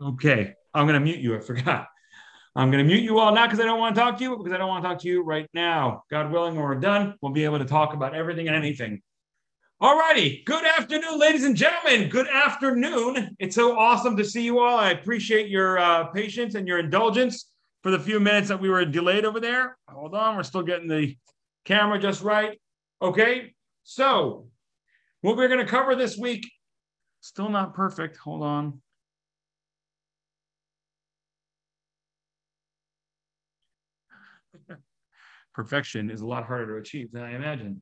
Okay, I'm going to mute you. I forgot. I'm going to mute you all not because I don't want to talk to you, because I don't want to talk to you right now. God willing, when we're done, we'll be able to talk about everything and anything. All righty. Good afternoon, ladies and gentlemen. Good afternoon. It's so awesome to see you all. I appreciate your uh, patience and your indulgence for the few minutes that we were delayed over there. Hold on. We're still getting the camera just right. Okay. So, what we're going to cover this week, still not perfect. Hold on. Perfection is a lot harder to achieve than I imagined.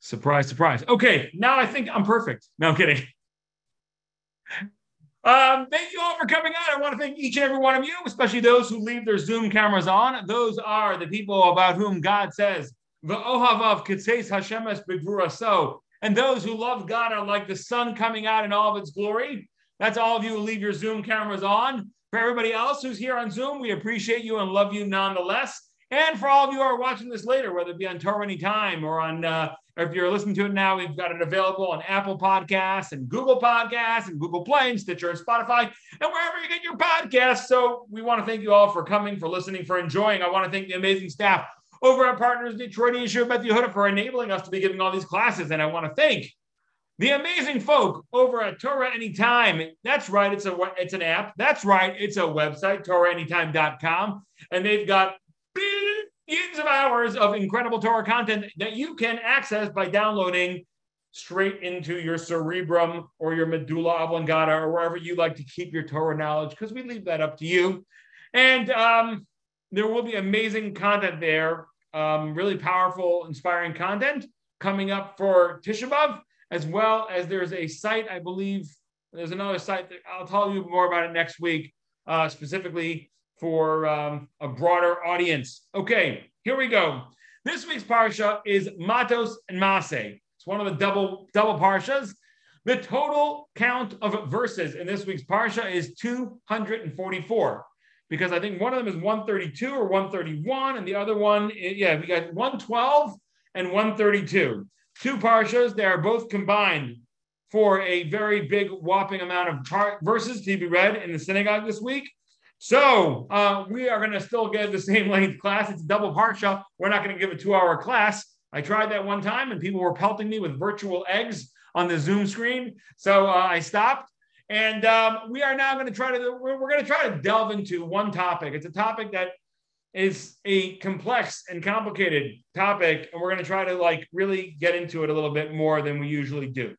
Surprise, surprise. Okay, now I think I'm perfect. No, I'm kidding. Um, thank you all for coming on. I want to thank each and every one of you, especially those who leave their Zoom cameras on. Those are the people about whom God says, "V'ohavav kitzeis Hashemes so." And those who love God are like the sun coming out in all of its glory. That's all of you who leave your Zoom cameras on. For everybody else who's here on Zoom, we appreciate you and love you nonetheless. And for all of you who are watching this later, whether it be on Torah Anytime or on, uh, or if you're listening to it now, we've got it available on Apple Podcasts and Google Podcasts and Google Play and Stitcher and Spotify and wherever you get your podcasts. So we want to thank you all for coming, for listening, for enjoying. I want to thank the amazing staff over at Partners Detroit Yeshiva Beth Yehuda for enabling us to be giving all these classes. And I want to thank the amazing folk over at Torah Anytime. That's right, it's a it's an app. That's right, it's a website, TorahAnytime.com, and they've got of hours of incredible Torah content that you can access by downloading straight into your cerebrum or your medulla oblongata or wherever you like to keep your Torah knowledge, because we leave that up to you. And um, there will be amazing content there, um, really powerful, inspiring content coming up for Tisha B'Av, as well as there's a site, I believe, there's another site that I'll tell you more about it next week, uh, specifically for um, a broader audience. Okay, here we go. This week's parsha is Matos and Masei. It's one of the double double parshas. The total count of verses in this week's parsha is 244 because I think one of them is 132 or 131, and the other one, yeah, we got 112 and 132. Two parshas. They are both combined for a very big, whopping amount of par- verses to be read in the synagogue this week. So uh, we are going to still get the same length class. It's a double parsha. We're not going to give a two-hour class. I tried that one time, and people were pelting me with virtual eggs on the Zoom screen. So uh, I stopped. And um, we are now going to try to we're, we're going to try to delve into one topic. It's a topic that is a complex and complicated topic, and we're going to try to like really get into it a little bit more than we usually do.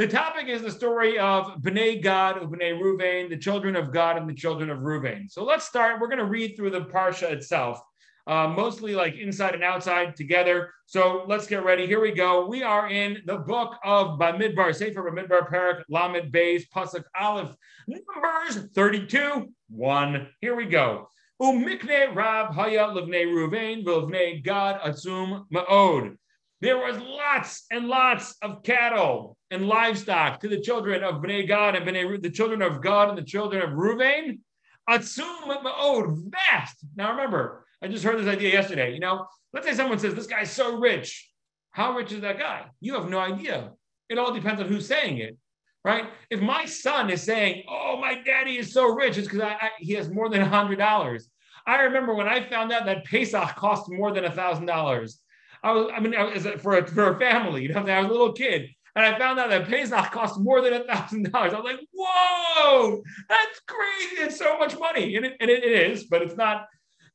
The topic is the story of Bnei Gad, Bnei Ruvain, the children of Gad and the children of Ruvain. So let's start. We're going to read through the parsha itself, uh, mostly like inside and outside together. So let's get ready. Here we go. We are in the book of Bamidbar, Sefer Bamidbar, Parak, Lamed Beis, Pasuk Aleph, Numbers 32, 1. Here we go. Umikne Rab Haya Livnei Ruvain, Vilvnei Gad Atzum Ma'od. There was lots and lots of cattle and livestock to the children of Bnei Gad and Bnei the children of Gad and the children of Ruvain. Atzum ma'od, vast. Now remember, I just heard this idea yesterday. You know, let's say someone says this guy's so rich. How rich is that guy? You have no idea. It all depends on who's saying it, right? If my son is saying, "Oh, my daddy is so rich," it's because he has more than a hundred dollars. I remember when I found out that Pesach cost more than a thousand dollars. I was, I mean, I was, for a, for a family, you know, I was a little kid, and I found out that Pesach cost more than a thousand dollars. I was like, "Whoa, that's crazy! It's so much money," and it, and it is, but it's not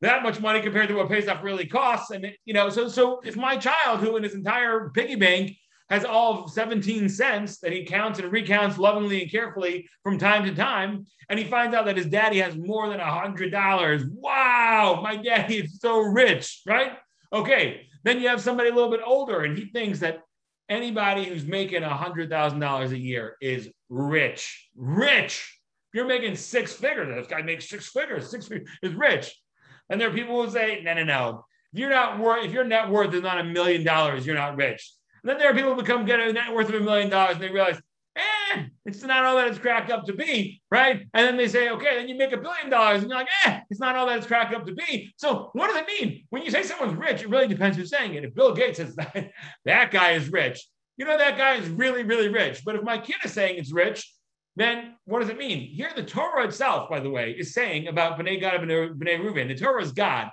that much money compared to what Pesach really costs. And it, you know, so so if my child, who in his entire piggy bank has all 17 cents that he counts and recounts lovingly and carefully from time to time, and he finds out that his daddy has more than a hundred dollars. Wow, my daddy is so rich, right? Okay, then you have somebody a little bit older, and he thinks that anybody who's making a hundred thousand dollars a year is rich. Rich. If you're making six figures, this guy makes six figures, six figures is rich. And there are people who say, no, no, no. If you're not worth, if your net worth is not a million dollars, you're not rich. And then there are people who become get a net worth of a million dollars and they realize, eh, it's not all that it's cracked up to be, right? And then they say, okay, then you make a billion dollars, and you're like, eh, it's not all that it's cracked up to be. So what does it mean? When you say someone's rich, it really depends who's saying it. If Bill Gates says that, that guy is rich, you know that guy is really, really rich. But if my kid is saying it's rich, then what does it mean? Here, the Torah itself, by the way, is saying about Bnei Gad and Bnei Reuven. The Torah is God.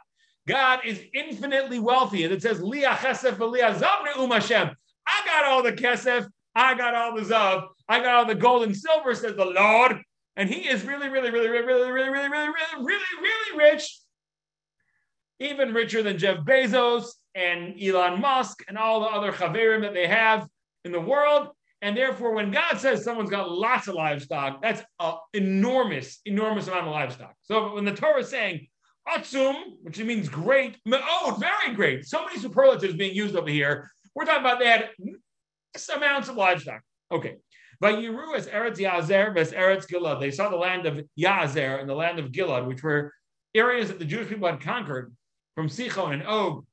God is infinitely wealthy. And it says, Liah chesef Hashem. I got all the kesef. I got all the zav. I got all the gold and silver, says the Lord. And he is really, really, really, really, really, really, really, really, really, really, really rich. Even richer than Jeff Bezos and Elon Musk and all the other chaverim that they have in the world. And therefore, when God says someone's got lots of livestock, that's an enormous, enormous amount of livestock. So when the Torah is saying atzum, which means great, oh, very great, so many superlatives being used over here. We're talking about they had amounts of livestock. Okay. But Yeru as Eretz Yazer, as Eretz Gilad. They saw the land of Yazer and the land of Gilad, which were areas that the Jewish people had conquered from Sichon and Og.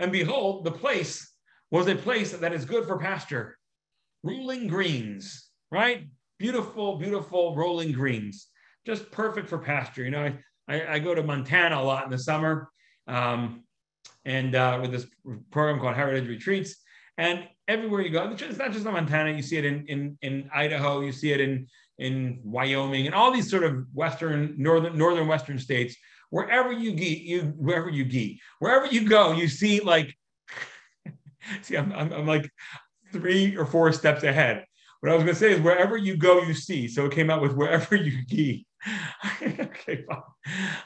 And behold, the place was a place that is good for pasture, rolling greens, right? Beautiful, beautiful rolling greens, just perfect for pasture. You know, I, I, I go to Montana a lot in the summer, um, and uh, with this program called Heritage Retreats, and everywhere you go, it's not just in Montana. You see it in in, in Idaho, you see it in in Wyoming, and all these sort of western, northern, northern western states. Wherever you geek, you wherever you geek, wherever you go, you see like See, I'm, I'm, I'm like three or four steps ahead. What I was going to say is wherever you go, you see. So it came out with wherever you gee. okay, fine.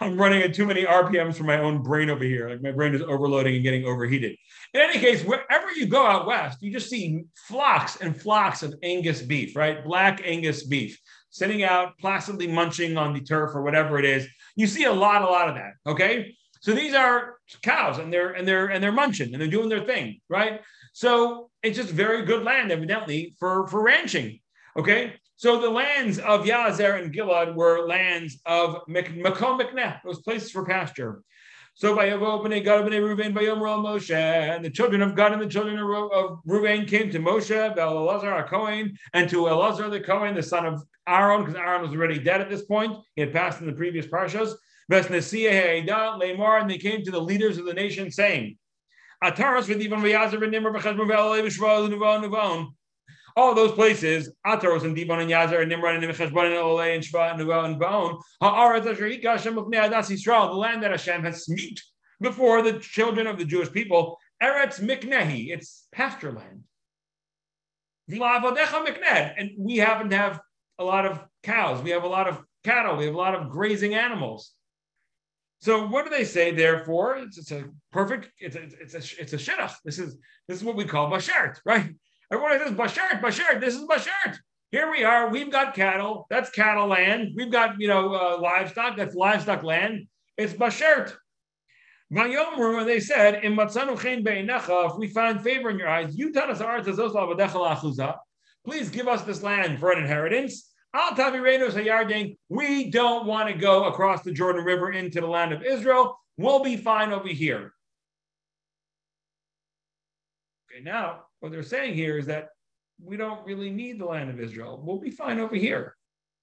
I'm running at too many RPMs for my own brain over here. Like my brain is overloading and getting overheated. In any case, wherever you go out west, you just see flocks and flocks of Angus beef, right? Black Angus beef sitting out placidly munching on the turf or whatever it is. You see a lot, a lot of that. Okay. So these are cows and they're and they're and they're munching and they're doing their thing, right? So it's just very good land, evidently, for, for ranching. Okay. So the lands of Yazer and Gilad were lands of Makom Mekneh, those places for pasture. So by Bnei Gad Bnei Ruvain Vayomro Moshe, and the children of Gad and the children of Ruvain came to Moshe, Elazar a Kohen, and to Elazar the Cohen, the son of Aaron, because Aaron was already dead at this point. He had passed in the previous parshas. Lemar, And they came to the leaders of the nation saying, all those places, Ataros and Dibon and Yazar and Nimrod and Cheshbon and Olay and Shva and Nuva and Baon, Ha'aretz Asher of Ne'adas Yisrael, the land that Hashem has smeat before the children of the Jewish people, Eretz Miknehi, it's pasture land. And we happen to have a lot of cows, we have a lot of cattle, we have a lot of grazing animals. So what do they say? Therefore, it's, it's a perfect. It's a it's a it's a shidduch. This is this is what we call bashert, right? Everyone says bashert, bashert. This is bashert. Here we are. We've got cattle. That's cattle land. We've got you know uh, livestock. That's livestock land. It's bashert. They said, "In matzanu chen If we find favor in your eyes, you tell us our Please give us this land for an inheritance. We don't want to go across the Jordan River into the land of Israel. We'll be fine over here. Okay, now what they're saying here is that we don't really need the land of Israel. We'll be fine over here,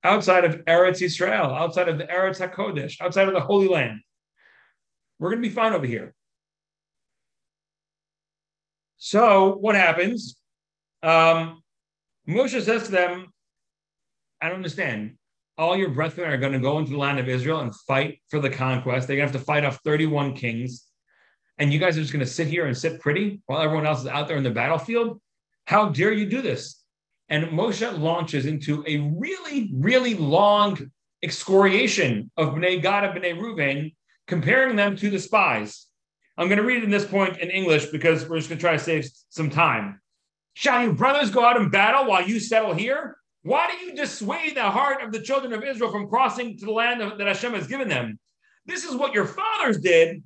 outside of Eretz Israel, outside of the Eretz HaKodesh, outside of the Holy Land. We're going to be fine over here. So what happens? Um, Moshe says to them, I don't understand. All your brethren are going to go into the land of Israel and fight for the conquest. They're going to have to fight off 31 kings. And you guys are just going to sit here and sit pretty while everyone else is out there in the battlefield? How dare you do this? And Moshe launches into a really, really long excoriation of Bnei Gad and Bnei Reuven, comparing them to the spies. I'm going to read it in this point in English because we're just going to try to save some time. Shall your brothers go out in battle while you settle here? Why do you dissuade the heart of the children of Israel from crossing to the land that Hashem has given them? This is what your fathers did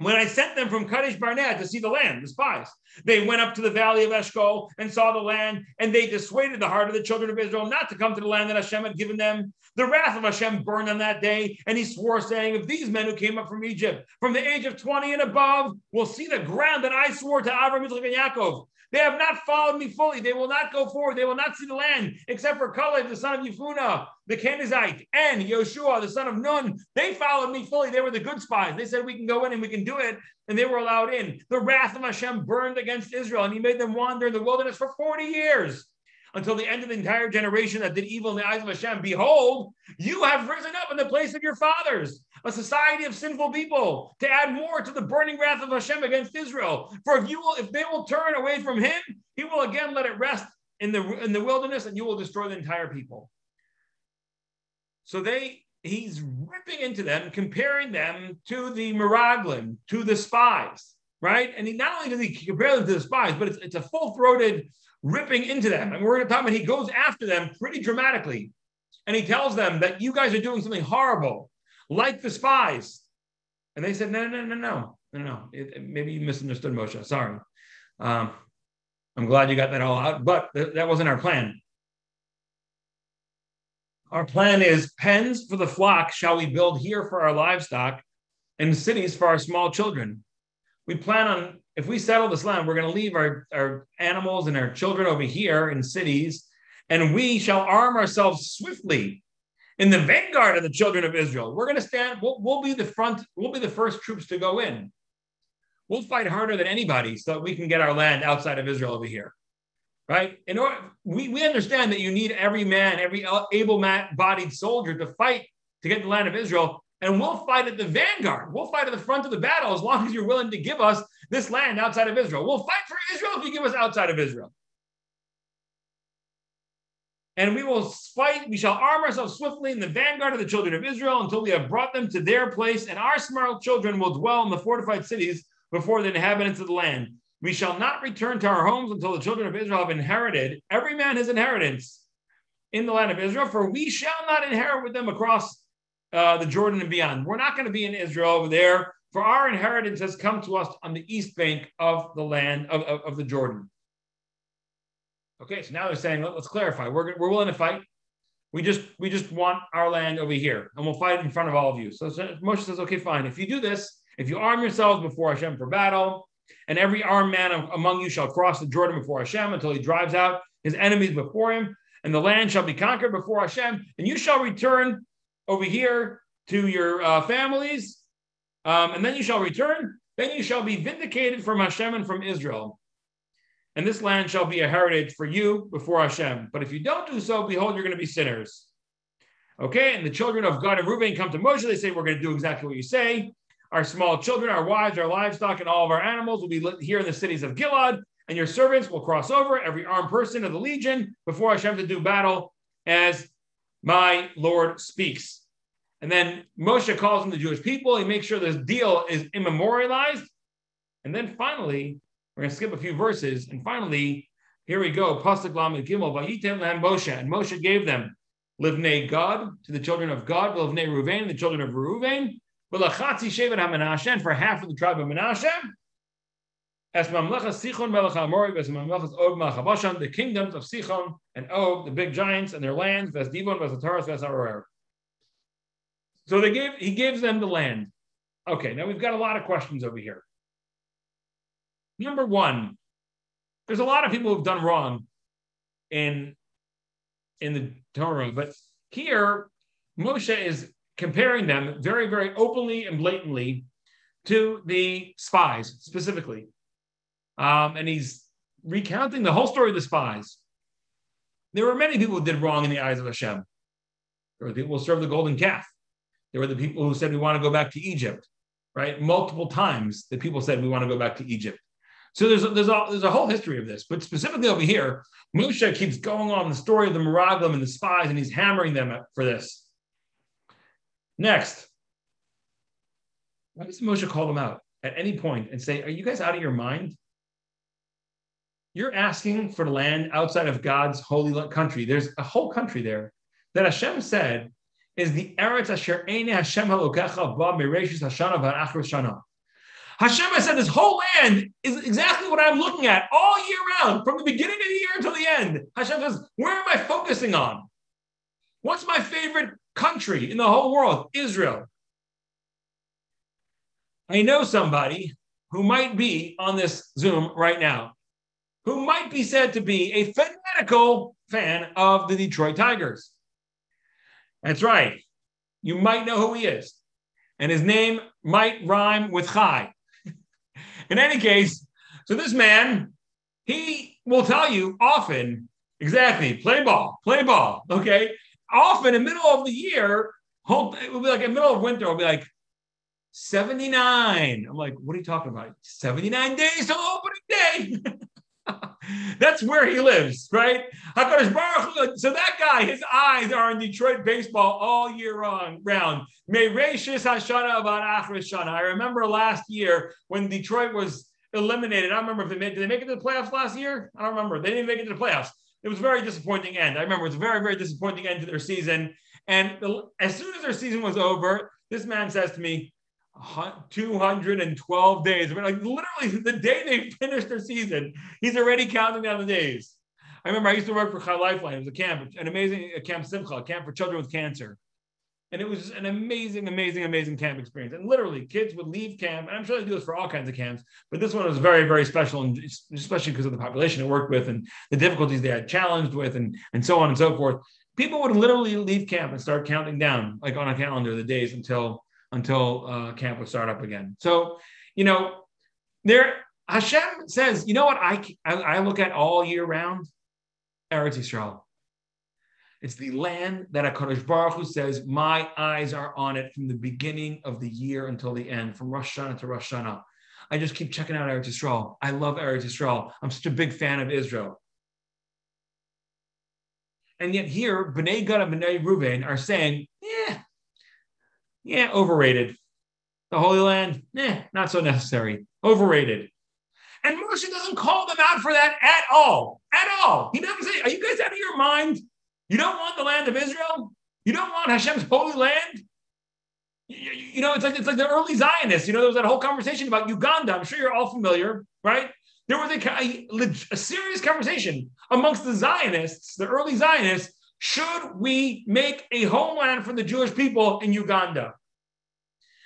when I sent them from Kadesh Barnea to see the land, the spies. They went up to the valley of Eshcol and saw the land, and they dissuaded the heart of the children of Israel not to come to the land that Hashem had given them. The wrath of Hashem burned on that day, and he swore, saying, If these men who came up from Egypt from the age of 20 and above will see the ground that I swore to Abraham, Isaac, and Yaakov, they have not followed me fully. They will not go forward. They will not see the land, except for Caleb, the son of Yefunah, the Kenizzite, and Yoshua, the son of Nun. They followed me fully. They were the good spies. They said, We can go in and we can do it. And they were allowed in. The wrath of Hashem burned against Israel, and he made them wander in the wilderness for 40 years. until the end of the entire generation that did evil in the eyes of Hashem. Behold, you have risen up in the place of your fathers, a society of sinful people, to add more to the burning wrath of Hashem against Israel. For if you will, if they will turn away from him, he will again let it rest in the in the wilderness, and you will destroy the entire people. So they he's ripping into them, comparing them to the Meraglim, to the spies, right? And he not only does he compare them to the spies, but it's, it's a full-throated ripping into them. And we're going to talk about he goes after them pretty dramatically. And he tells them that you guys are doing something horrible, like the spies. And they said, no, no, no, no, no, no. It, maybe you misunderstood Moshe. Sorry. Um, I'm glad you got that all out, but th- that wasn't our plan. Our plan is pens for the flock shall we build here for our livestock and cities for our small children. We plan on, if we settle this land, we're going to leave our, our animals and our children over here in cities, and we shall arm ourselves swiftly in the vanguard of the children of Israel. We're going to stand, we'll, we'll be the front, we'll be the first troops to go in. We'll fight harder than anybody so that we can get our land outside of Israel over here right? In order, we, we understand that you need every man, every able-bodied soldier to fight to get the land of Israel, and we'll fight at the vanguard. We'll fight at the front of the battle as long as you're willing to give us this land outside of Israel. We'll fight for Israel if you give us outside of Israel. And we will fight, we shall arm ourselves swiftly in the vanguard of the children of Israel until we have brought them to their place, and our small children will dwell in the fortified cities before the inhabitants of the land. We shall not return to our homes until the children of Israel have inherited every man his inheritance in the land of Israel, for we shall not inherit with them across uh, the Jordan and beyond. We're not going to be in Israel over there, for our inheritance has come to us on the east bank of the land of, of, of the Jordan. Okay, so now they're saying, Let, us clarify. We're, we're willing to fight. We just we just want our land over here, and we'll fight in front of all of you. So, Moshe says, okay, fine. If you do this, if you arm yourselves before Hashem for battle, and every armed man among you shall cross the Jordan before Hashem until he drives out his enemies before him, and the land shall be conquered before Hashem, and you shall return over here to your uh, families, um, and then you shall return. Then you shall be vindicated from Hashem and from Israel. And this land shall be a heritage for you before Hashem. But if you don't do so, behold, you're going to be sinners. Okay, and the children of Gad and Reuben come to Moshe. They say, We're going to do exactly what you say. Our small children, our wives, our livestock, and all of our animals will be here in the cities of Gilad, and your servants will cross over, every armed person of the legion, before Hashem to do battle as my Lord speaks. And then Moshe calls in the Jewish people. He makes sure this deal is immemorialized. And then finally, we're going to skip a few verses. And finally, here we go. Pasuk Lamed Gimel, Vayitem Lahem Moshe. And Moshe gave them Livnei Gad to the children of Gad, Livnei Ruvain, the children of Reuven, and for half of the tribe of Menashe, as Mamlechas Sichon Melech Amori, as Mamlechas Og Malchabashan, the kingdoms of Sichon and Og, the big giants and their lands, Ves Divon, Ves Ataras, Ves. So they gave, he gives them the land. Okay, now we've got a lot of questions over here. Number one, there's a lot of people who've done wrong in in the Torah, but here Moshe is comparing them very, very openly and blatantly to the spies specifically. Um, and he's recounting the whole story of the spies. There were many people who did wrong in the eyes of Hashem. There were people who served the golden calf. There were the people who said, We want to go back to Egypt, right? Multiple times the people said, We want to go back to Egypt. So there's a, there's a, there's a whole history of this. But specifically over here, Moshe keeps going on the story of the Meraglim and the spies, and he's hammering them for this. Next, why does Moshe call them out at any point and say, Are you guys out of your mind? You're asking for land outside of God's holy country. There's a whole country there that Hashem said is the Eretz Asher Eine Hashem Halokecha Ba Mereshis Hashana V'Achros Shana. Hashem has said this whole land is exactly what I'm looking at all year round, from the beginning of the year until the end. Hashem says, Where am I focusing on? What's my favorite country in the whole world, Israel. I know somebody who might be on this Zoom right now, who might be said to be a fanatical fan of the Detroit Tigers. That's right. You might know who he is. And his name might rhyme with Chai. In any case, so this man, he will tell you often Exactly. Play ball. Play ball. Okay. Often in the middle of the year, it will be like in the middle of winter, it'll be like 79. I'm like, what are you talking about? 79 days till opening day. That's where he lives, right? So that guy, his eyes are in Detroit baseball all year round. May Rashis Hashana about Shana. I remember last year when Detroit was eliminated. I don't remember if they made did they make it to the playoffs last year? I don't remember. They didn't make it to the playoffs. It was a very disappointing end. I remember it was a very, very disappointing end to their season. And as soon as their season was over, this man says to me, 212 days. I mean, like literally the day they finished their season, he's already counting down the days. I remember I used to work for Chai Lifeline. It was a camp, an amazing a camp Simcha, a camp for children with cancer. And it was an amazing, amazing, amazing camp experience. And literally, kids would leave camp, and I'm sure they do this for all kinds of camps, but this one was very, very special, and especially because of the population it worked with and the difficulties they had challenged with, and, and so on and so forth. People would literally leave camp and start counting down, like on a calendar, the days until until uh, camp would start up again. So, you know, there Hashem says, you know what I, I, I look at all year round? Eretz Yisrael. It's the land that HaKadosh Baruch Hu says, my eyes are on it from the beginning of the year until the end, from Rosh Hashanah to Rosh Hashanah. I just keep checking out Eretz Yisrael. I love Eretz Yisrael. I'm such a big fan of Israel. And yet here, Bnei Gad and Bnei Reuven are saying, yeah, yeah, overrated. The Holy Land, eh, not so necessary. Overrated. And Moshe doesn't call them out for that at all. At all. He doesn't say, Are you guys out of your mind? You don't want the land of Israel? You don't want Hashem's holy land? You, you know, it's like it's like the early Zionists. You know, there was that whole conversation about Uganda. I'm sure you're all familiar, right? There was a, a, a serious conversation amongst the Zionists, the early Zionists, should we make a homeland for the Jewish people in Uganda?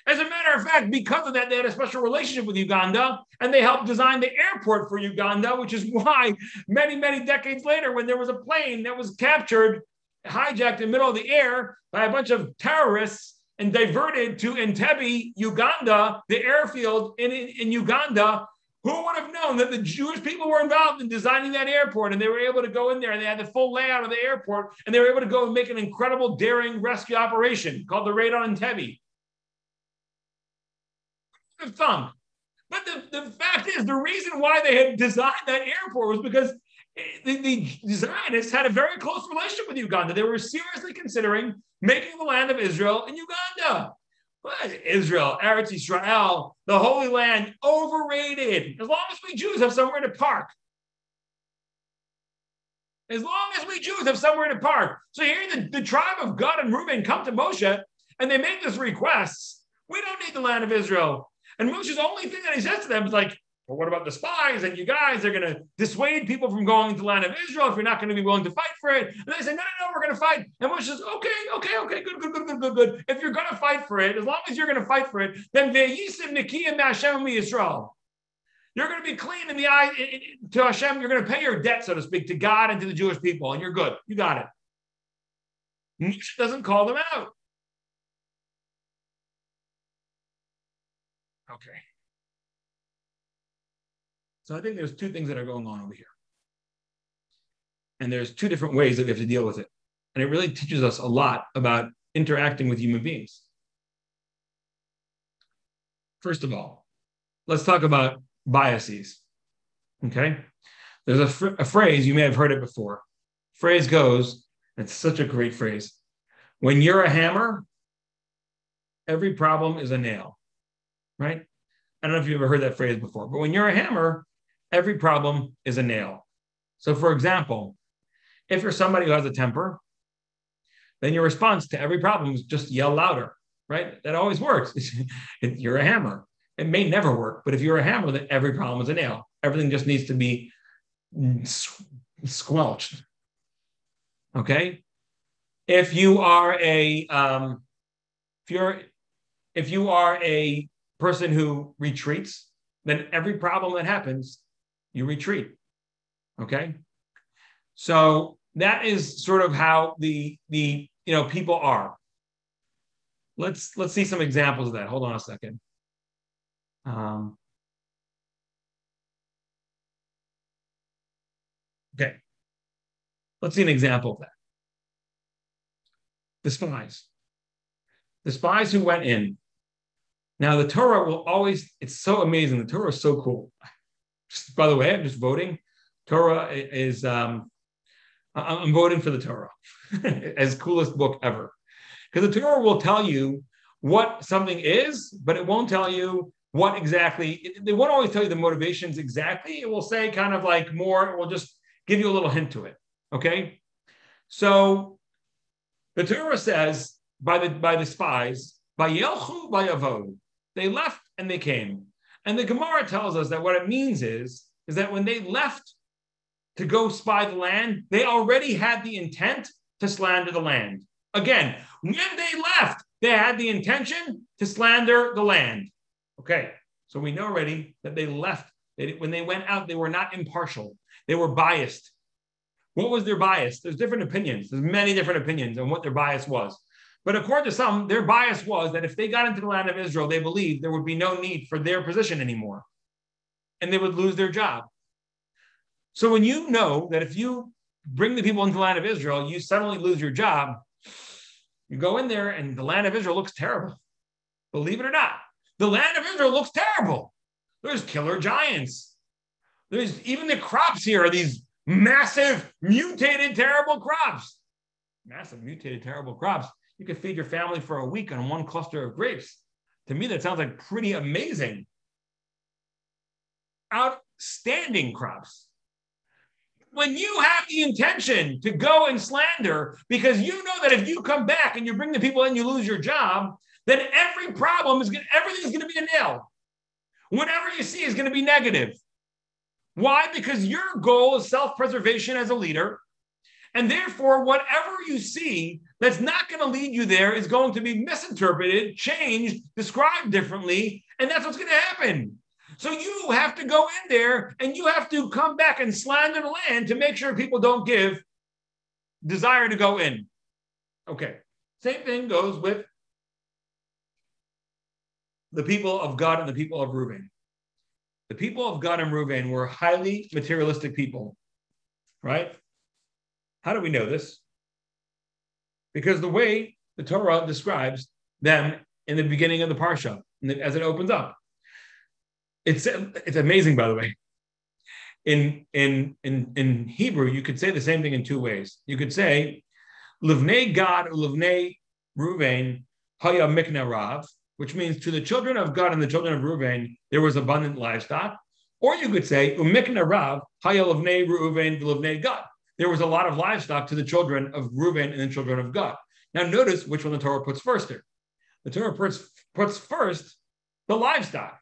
As a matter of fact, because of that, they had a special relationship with Uganda and they helped design the airport for Uganda, which is why many, many decades later, when there was a plane that was captured, hijacked in the middle of the air by a bunch of terrorists and diverted to Entebbe, Uganda, the airfield in, in, in Uganda, who would have known that the Jewish people were involved in designing that airport and they were able to go in there and they had the full layout of the airport and they were able to go and make an incredible, daring rescue operation called the Raid on Entebbe? Thumb. But the, the fact is, the reason why they had designed that airport was because the, the Zionists had a very close relationship with Uganda. They were seriously considering making the land of Israel in Uganda. But Israel, Eretz Israel, the Holy Land, overrated. As long as we Jews have somewhere to park. As long as we Jews have somewhere to park. So here the, the tribe of Gad and Reuben come to Moshe and they make this request. We don't need the land of Israel. And Moshe's only thing that he says to them is like, well, what about the spies? And you guys are going to dissuade people from going to the land of Israel if you're not going to be willing to fight for it. And they say, no, no, no, we're going to fight. And Moshe says, okay, okay, okay, good, good, good, good, good, good. If you're going to fight for it, as long as you're going to fight for it, then ve'yisim nikiyim Hashem Yisrael. You're going to be clean in the eye to Hashem. You're going to pay your debt, so to speak, to God and to the Jewish people, and you're good. You got it. Moshe doesn't call them out. Okay. So I think there's two things that are going on over here. And there's two different ways that we have to deal with it. And it really teaches us a lot about interacting with human beings. First of all, let's talk about biases. Okay? There's a, fr- a phrase, you may have heard it before. Phrase goes, it's such a great phrase. When you're a hammer, every problem is a nail, right? I don't know if you've ever heard that phrase before, but when you're a hammer, every problem is a nail. So, for example, if you're somebody who has a temper, then your response to every problem is just yell louder, right? That always works. you're a hammer. It may never work, but if you're a hammer, then every problem is a nail. Everything just needs to be squelched. Okay. If you are a, um, if you're, if you are a person who retreats, then every problem that happens you retreat. Okay. So that is sort of how the the you know people are. Let's let's see some examples of that. Hold on a second. Um, okay. Let's see an example of that. The spies. The spies who went in. Now, the Torah will always, it's so amazing. The Torah is so cool. Just, by the way, I'm just voting. Torah is, um, I'm voting for the Torah as coolest book ever. Because the Torah will tell you what something is, but it won't tell you what exactly. They won't always tell you the motivations exactly. It will say kind of like more. It will just give you a little hint to it. Okay, so the Torah says by the by the spies by Yelchu by Avod, they left and they came, and the Gemara tells us that what it means is is that when they left to go spy the land, they already had the intent to slander the land. Again, when they left, they had the intention to slander the land. Okay, so we know already that they left. When they went out, they were not impartial. They were biased. What was their bias? There's different opinions. There's many different opinions on what their bias was. But according to some, their bias was that if they got into the land of Israel, they believed there would be no need for their position anymore and they would lose their job. So when you know that if you bring the people into the land of Israel, you suddenly lose your job, you go in there and the land of Israel looks terrible. Believe it or not, the land of Israel looks terrible. There's killer giants. There's even the crops here are these massive, mutated, terrible crops. Massive, mutated, terrible crops. You could feed your family for a week on one cluster of grapes. To me, that sounds like pretty amazing. Outstanding crops when you have the intention to go and slander because you know that if you come back and you bring the people in, you lose your job, then every problem is going everything's going to be a nil. Whatever you see is going to be negative. Why? Because your goal is self-preservation as a leader. And therefore, whatever you see that's not going to lead you there is going to be misinterpreted, changed, described differently. And that's what's going to happen. So you have to go in there and you have to come back and slander the land to make sure people don't give desire to go in. Okay. Same thing goes with the people of Gad and the people of Reuben. The people of Gad and Reuben were highly materialistic people, right? How do we know this? Because the way the Torah describes them in the beginning of the Parsha, as it opens up it's it's amazing, by the way. In in in in Hebrew, you could say the same thing in two ways. You could say, "Livnei Gad Livnei Ruvain Haya Mikna Rav," which means to the children of Gad and the children of Ruvain there was abundant livestock. Or you could say, "Umikna Rav Haya Livnei Ruvain Livnei Gad." There was a lot of livestock to the children of Reuben and the children of Gad. Now, notice which one the Torah puts first here. The Torah puts, puts first the livestock.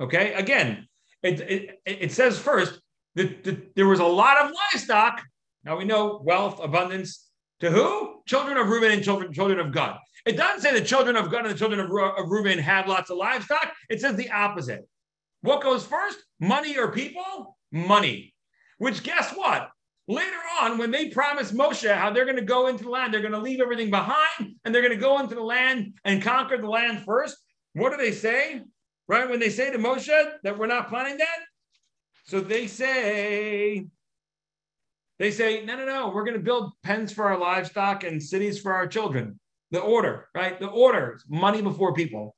Okay, again, it, it, it says first that, that there was a lot of livestock. Now we know wealth, abundance to who? Children of Reuben and children, children of Gad. It doesn't say the children of Gad and the children of, of Reuben had lots of livestock. It says the opposite. What goes first? Money or people? Money. Which guess what? Later on, when they promise Moshe how they're going to go into the land, they're going to leave everything behind and they're going to go into the land and conquer the land first. What do they say? right? When they say to Moshe that we're not planning that, so they say, they say, no, no, no, we're going to build pens for our livestock and cities for our children. The order, right? The order, money before people,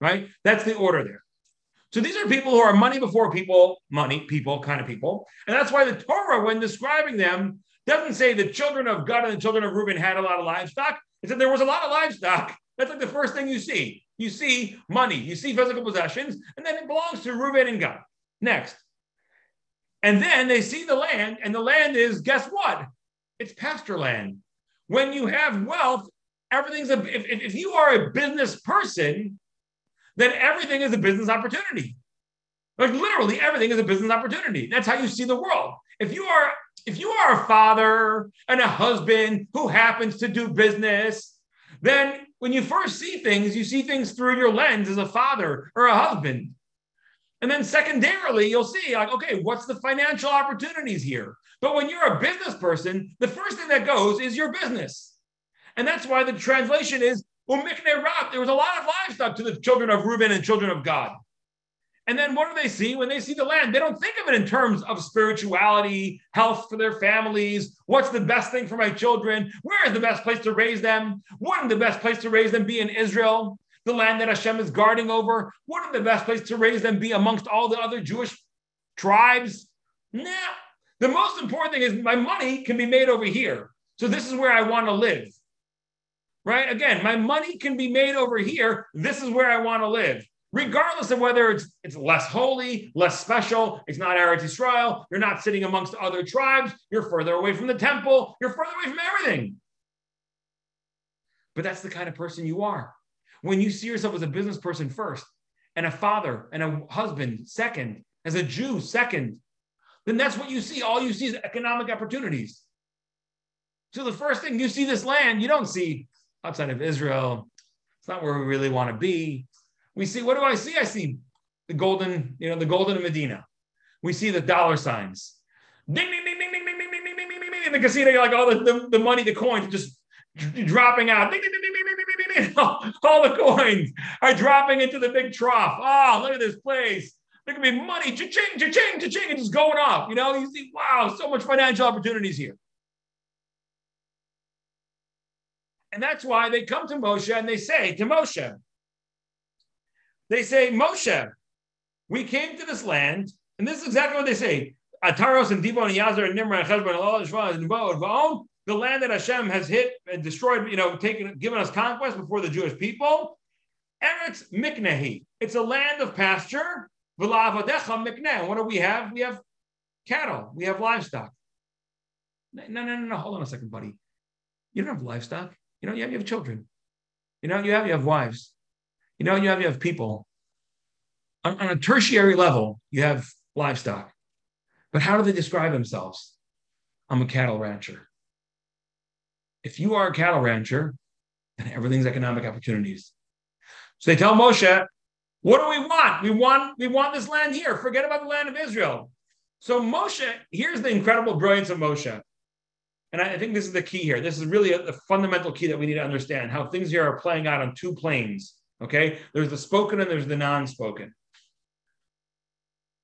right? That's the order there. So these are people who are money before people, money people kind of people. And that's why the Torah, when describing them, doesn't say the children of Gad and the children of Reuben had a lot of livestock. It said there was a lot of livestock. That's like the first thing you see you see money, you see physical possessions, and then it belongs to Reuben and Gad. Next. And then they see the land, and the land is, guess what? It's pasture land. When you have wealth, everything's a, if, if you are a business person, then everything is a business opportunity. Like literally everything is a business opportunity. That's how you see the world. If you are if you are a father and a husband who happens to do business, then when you first see things, you see things through your lens as a father or a husband. And then secondarily, you'll see like, okay, what's the financial opportunities here? But when you're a business person, the first thing that goes is your business. And that's why the translation is. There was a lot of livestock to the children of Reuben and children of Gad. And then what do they see when they see the land? They don't think of it in terms of spirituality, health for their families. What's the best thing for my children? Where is the best place to raise them? Wouldn't the best place to raise them be in Israel, the land that Hashem is guarding over? Wouldn't the best place to raise them be amongst all the other Jewish tribes? Nah. The most important thing is my money can be made over here. So this is where I want to live. Right? Again, my money can be made over here. This is where I want to live regardless of whether it's it's less holy, less special, it's not Eretz Israel, you're not sitting amongst other tribes, you're further away from the temple, you're further away from everything. But that's the kind of person you are. When you see yourself as a business person first, and a father and a husband second, as a Jew second, then that's what you see. All you see is economic opportunities. So the first thing you see this land, you don't see outside of Israel. It's not where we really want to be we see what do I see? I see the golden, you know, the golden Medina. We see the dollar signs. Ding, ding, ding, ding, ding, ding, ding, ding, ding, ding, ding, ding. In the casino, like all the, the, the money, the coins just dropping out. Ding, ding, ding, ding, ding, ding, ding, ding. All, all the coins are dropping into the big trough. Oh, look at this place. There could be money, cha-ching, cha-ching, cha-ching, and just going off. You know, you see, wow, so much financial opportunities here. And that's why they come to Moshe and they say to Moshe, they say, Moshe, we came to this land, and this is exactly what they say. Ataros and Dibon and Yazar and Nimrah and Cheshbon and Allah and Vaon, the land that Hashem has hit and destroyed, you know, taken, given us conquest before the Jewish people. Eretz Miknehi. It's a land of pasture. V'la'avadecha Mikneh. What do we have? We have cattle. We have livestock. No, no, no, no. Hold on a second, buddy. You don't have livestock. You know, you have, you have children. You know, you have you have wives. You know, you have you have people on, on a tertiary level. You have livestock, but how do they describe themselves? I'm a cattle rancher. If you are a cattle rancher, then everything's economic opportunities. So they tell Moshe, what do we want? We want we want this land here. Forget about the land of Israel. So Moshe, here's the incredible brilliance of Moshe. And I think this is the key here. This is really a, the fundamental key that we need to understand how things here are playing out on two planes. Okay. There's the spoken and there's the non spoken.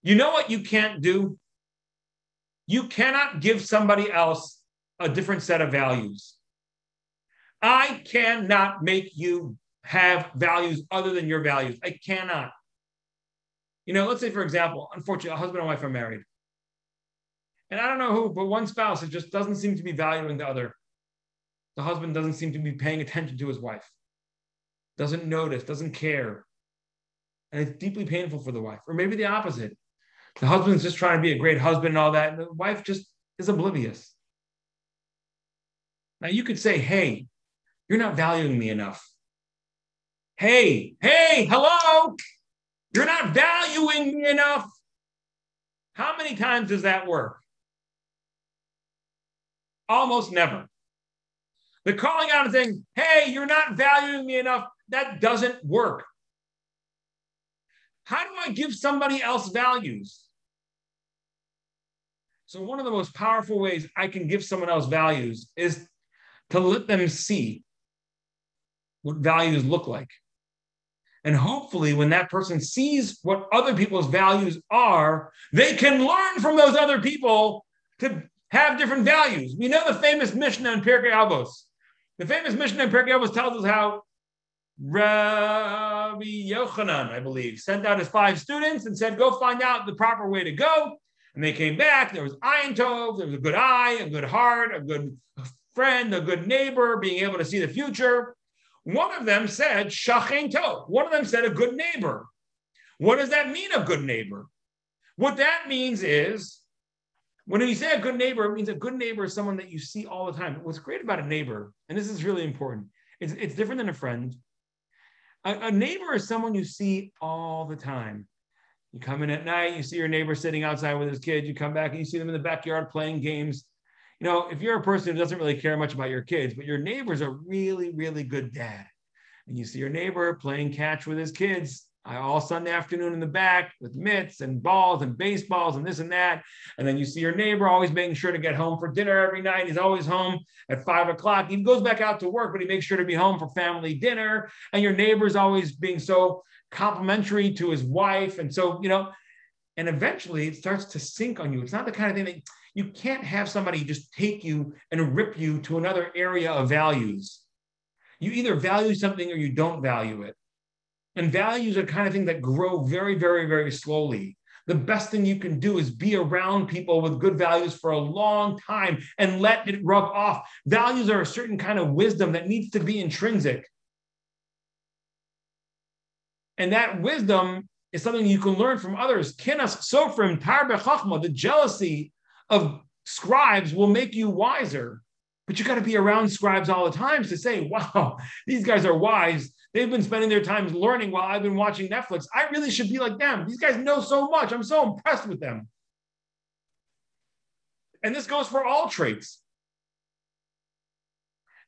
You know what you can't do? You cannot give somebody else a different set of values. I cannot make you have values other than your values. I cannot. You know, let's say, for example, unfortunately, a husband and wife are married. And I don't know who, but one spouse it just doesn't seem to be valuing the other. The husband doesn't seem to be paying attention to his wife doesn't notice, doesn't care. And it's deeply painful for the wife. Or maybe the opposite. The husband's just trying to be a great husband and all that. And the wife just is oblivious. Now you could say, hey, you're not valuing me enough. Hey, hey, hello, you're not valuing me enough. How many times does that work? Almost never. The calling out and saying, hey, you're not valuing me enough that doesn't work. How do I give somebody else values? So, one of the most powerful ways I can give someone else values is to let them see what values look like. And hopefully, when that person sees what other people's values are, they can learn from those other people to have different values. We know the famous Mishnah in Pirkei Avos. The famous Mishnah in Pirkei Avos tells us how Rabbi Yochanan, I believe, sent out his five students and said, go find out the proper way to go. And they came back. There was Ayin Tov, there was a good eye, a good heart, a good friend, a good neighbor, being able to see the future. One of them said, Shachain Tov. One of them said, a good neighbor. What does that mean, a good neighbor? What that means is, when you say a good neighbor, it means a good neighbor is someone that you see all the time. What's great about a neighbor, and this is really important, it's, it's different than a friend. A, a neighbor is someone you see all the time. You come in at night, you see your neighbor sitting outside with his kids, you come back and you see them in the backyard playing games. You know, if you're a person who doesn't really care much about your kids, but your neighbor's a really, really good dad, and you see your neighbor playing catch with his kids, all Sunday afternoon in the back with mitts and balls and baseballs and this and that. And then you see your neighbor always making sure to get home for dinner every night. He's always home at five o'clock. He goes back out to work, but he makes sure to be home for family dinner. And your neighbor's always being so complimentary to his wife. And so, you know, and eventually it starts to sink on you. It's not the kind of thing that you can't have somebody just take you and rip you to another area of values. You either value something or you don't value it. And values are kind of thing that grow very, very, very slowly. The best thing you can do is be around people with good values for a long time and let it rub off. Values are a certain kind of wisdom that needs to be intrinsic. And that wisdom is something you can learn from others. Kinas sofrim tar the jealousy of scribes will make you wiser. But you got to be around scribes all the time to say, wow, these guys are wise. They've been spending their time learning while I've been watching Netflix. I really should be like them. These guys know so much. I'm so impressed with them. And this goes for all traits.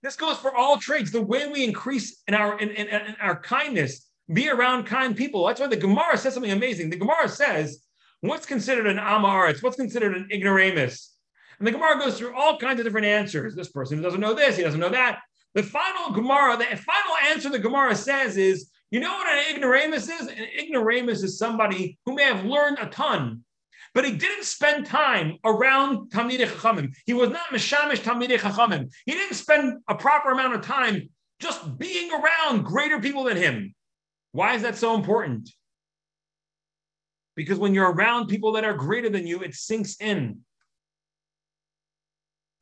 This goes for all traits. The way we increase in our in, in, in our kindness, be around kind people. That's why the Gemara says something amazing. The Gemara says, what's considered an amaretz? What's considered an ignoramus? And the Gemara goes through all kinds of different answers. This person doesn't know this, he doesn't know that. The final Gemara, the final answer the Gemara says is, you know what an ignoramus is? An ignoramus is somebody who may have learned a ton, but he didn't spend time around Talmidei Chachamim. He was not Mishamish Talmidei Chachamim. He didn't spend a proper amount of time just being around greater people than him. Why is that so important? Because when you're around people that are greater than you, it sinks in.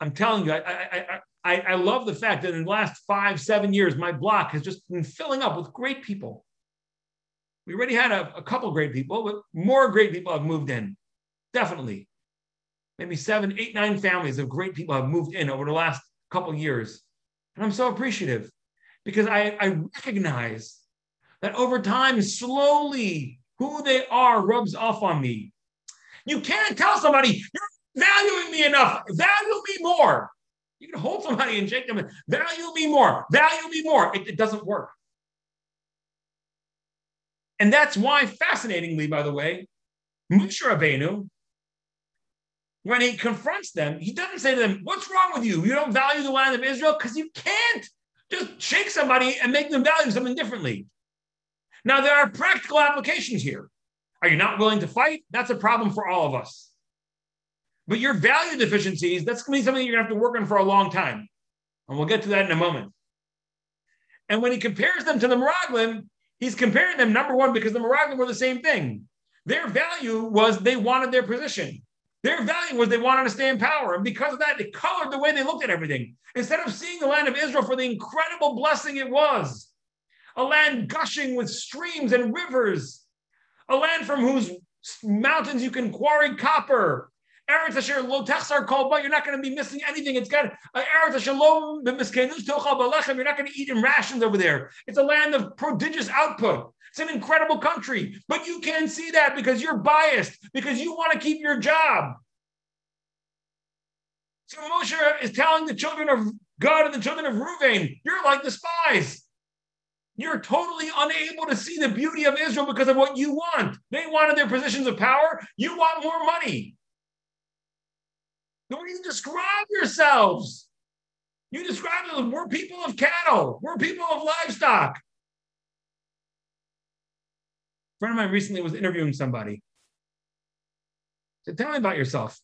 I'm telling you, I, I, I, I love the fact that in the last five, seven years, my block has just been filling up with great people. We already had a, a couple great people, but more great people have moved in. Definitely. Maybe seven, eight, nine families of great people have moved in over the last couple years. And I'm so appreciative because I, I recognize that over time, slowly, who they are rubs off on me. You can't tell somebody, you're valuing me enough, value me more. You can hold somebody and shake them and value me more, value me more. It, it doesn't work. And that's why, fascinatingly, by the way, Moshe Rabbeinu, when he confronts them, he doesn't say to them, What's wrong with you? You don't value the land of Israel? Because you can't just shake somebody and make them value something differently. Now, there are practical applications here. Are you not willing to fight? That's a problem for all of us. But your value deficiencies, that's going to be something you're going to have to work on for a long time. And we'll get to that in a moment. And when he compares them to the Meraglim, he's comparing them, number one, because the Meraglim were the same thing. Their value was they wanted their position. Their value was they wanted to stay in power. And because of that, it colored the way they looked at everything. Instead of seeing the land of Israel for the incredible blessing it was, a land gushing with streams and rivers, a land from whose mountains you can quarry copper. Eretz Asher lo techsar kol but you're not going to be missing anything. It's got uh, Eretz Asher lo b'miskenus tochal balechem. You're not going to eat in rations over there. It's a land of prodigious output. It's an incredible country, but you can't see that because you're biased because you want to keep your job. So Moshe is telling the children of Gad and the children of Ruvain, you're like the spies. You're totally unable to see the beauty of Israel because of what you want. They wanted their positions of power. You want more money. Way you describe yourselves, you describe them, we're people of cattle, we're people of livestock. A friend of mine recently was interviewing somebody. Said, Tell me about yourself.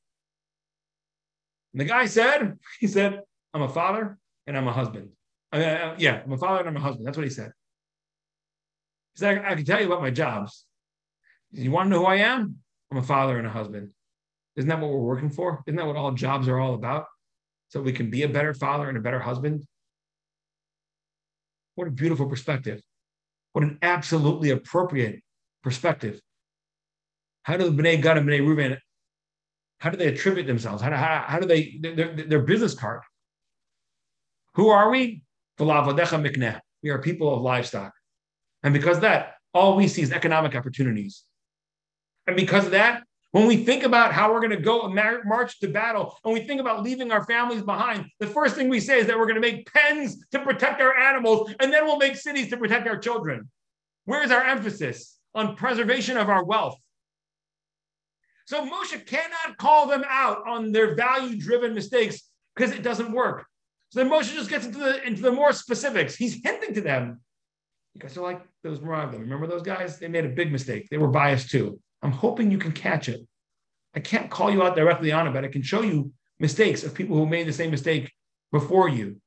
And the guy said, He said, I'm a father and I'm a husband. Uh, uh yeah, I'm a father and I'm a husband. That's what he said. He said, I, I can tell you about my jobs. You want to know who I am? I'm a father and a husband. Isn't that what we're working for? Isn't that what all jobs are all about? So we can be a better father and a better husband. What a beautiful perspective. What an absolutely appropriate perspective. How do the B'nai Gad and B'nai Reuben, how do they attribute themselves? How do, how, how do they, their, their business card? Who are we? We are people of livestock. And because that, all we see is economic opportunities. And because of that, when we think about how we're going to go march to battle and we think about leaving our families behind, the first thing we say is that we're going to make pens to protect our animals and then we'll make cities to protect our children. Where's our emphasis? on preservation of our wealth. So Moshe cannot call them out on their value driven mistakes because it doesn't work. So then Moshe just gets into the into the more specifics. He's hinting to them. You guys are like those Meraglim. Remember those guys? They made a big mistake. They were biased too. I'm hoping you can catch it. I can't call you out directly on it, but I can show you mistakes of people who made the same mistake before you.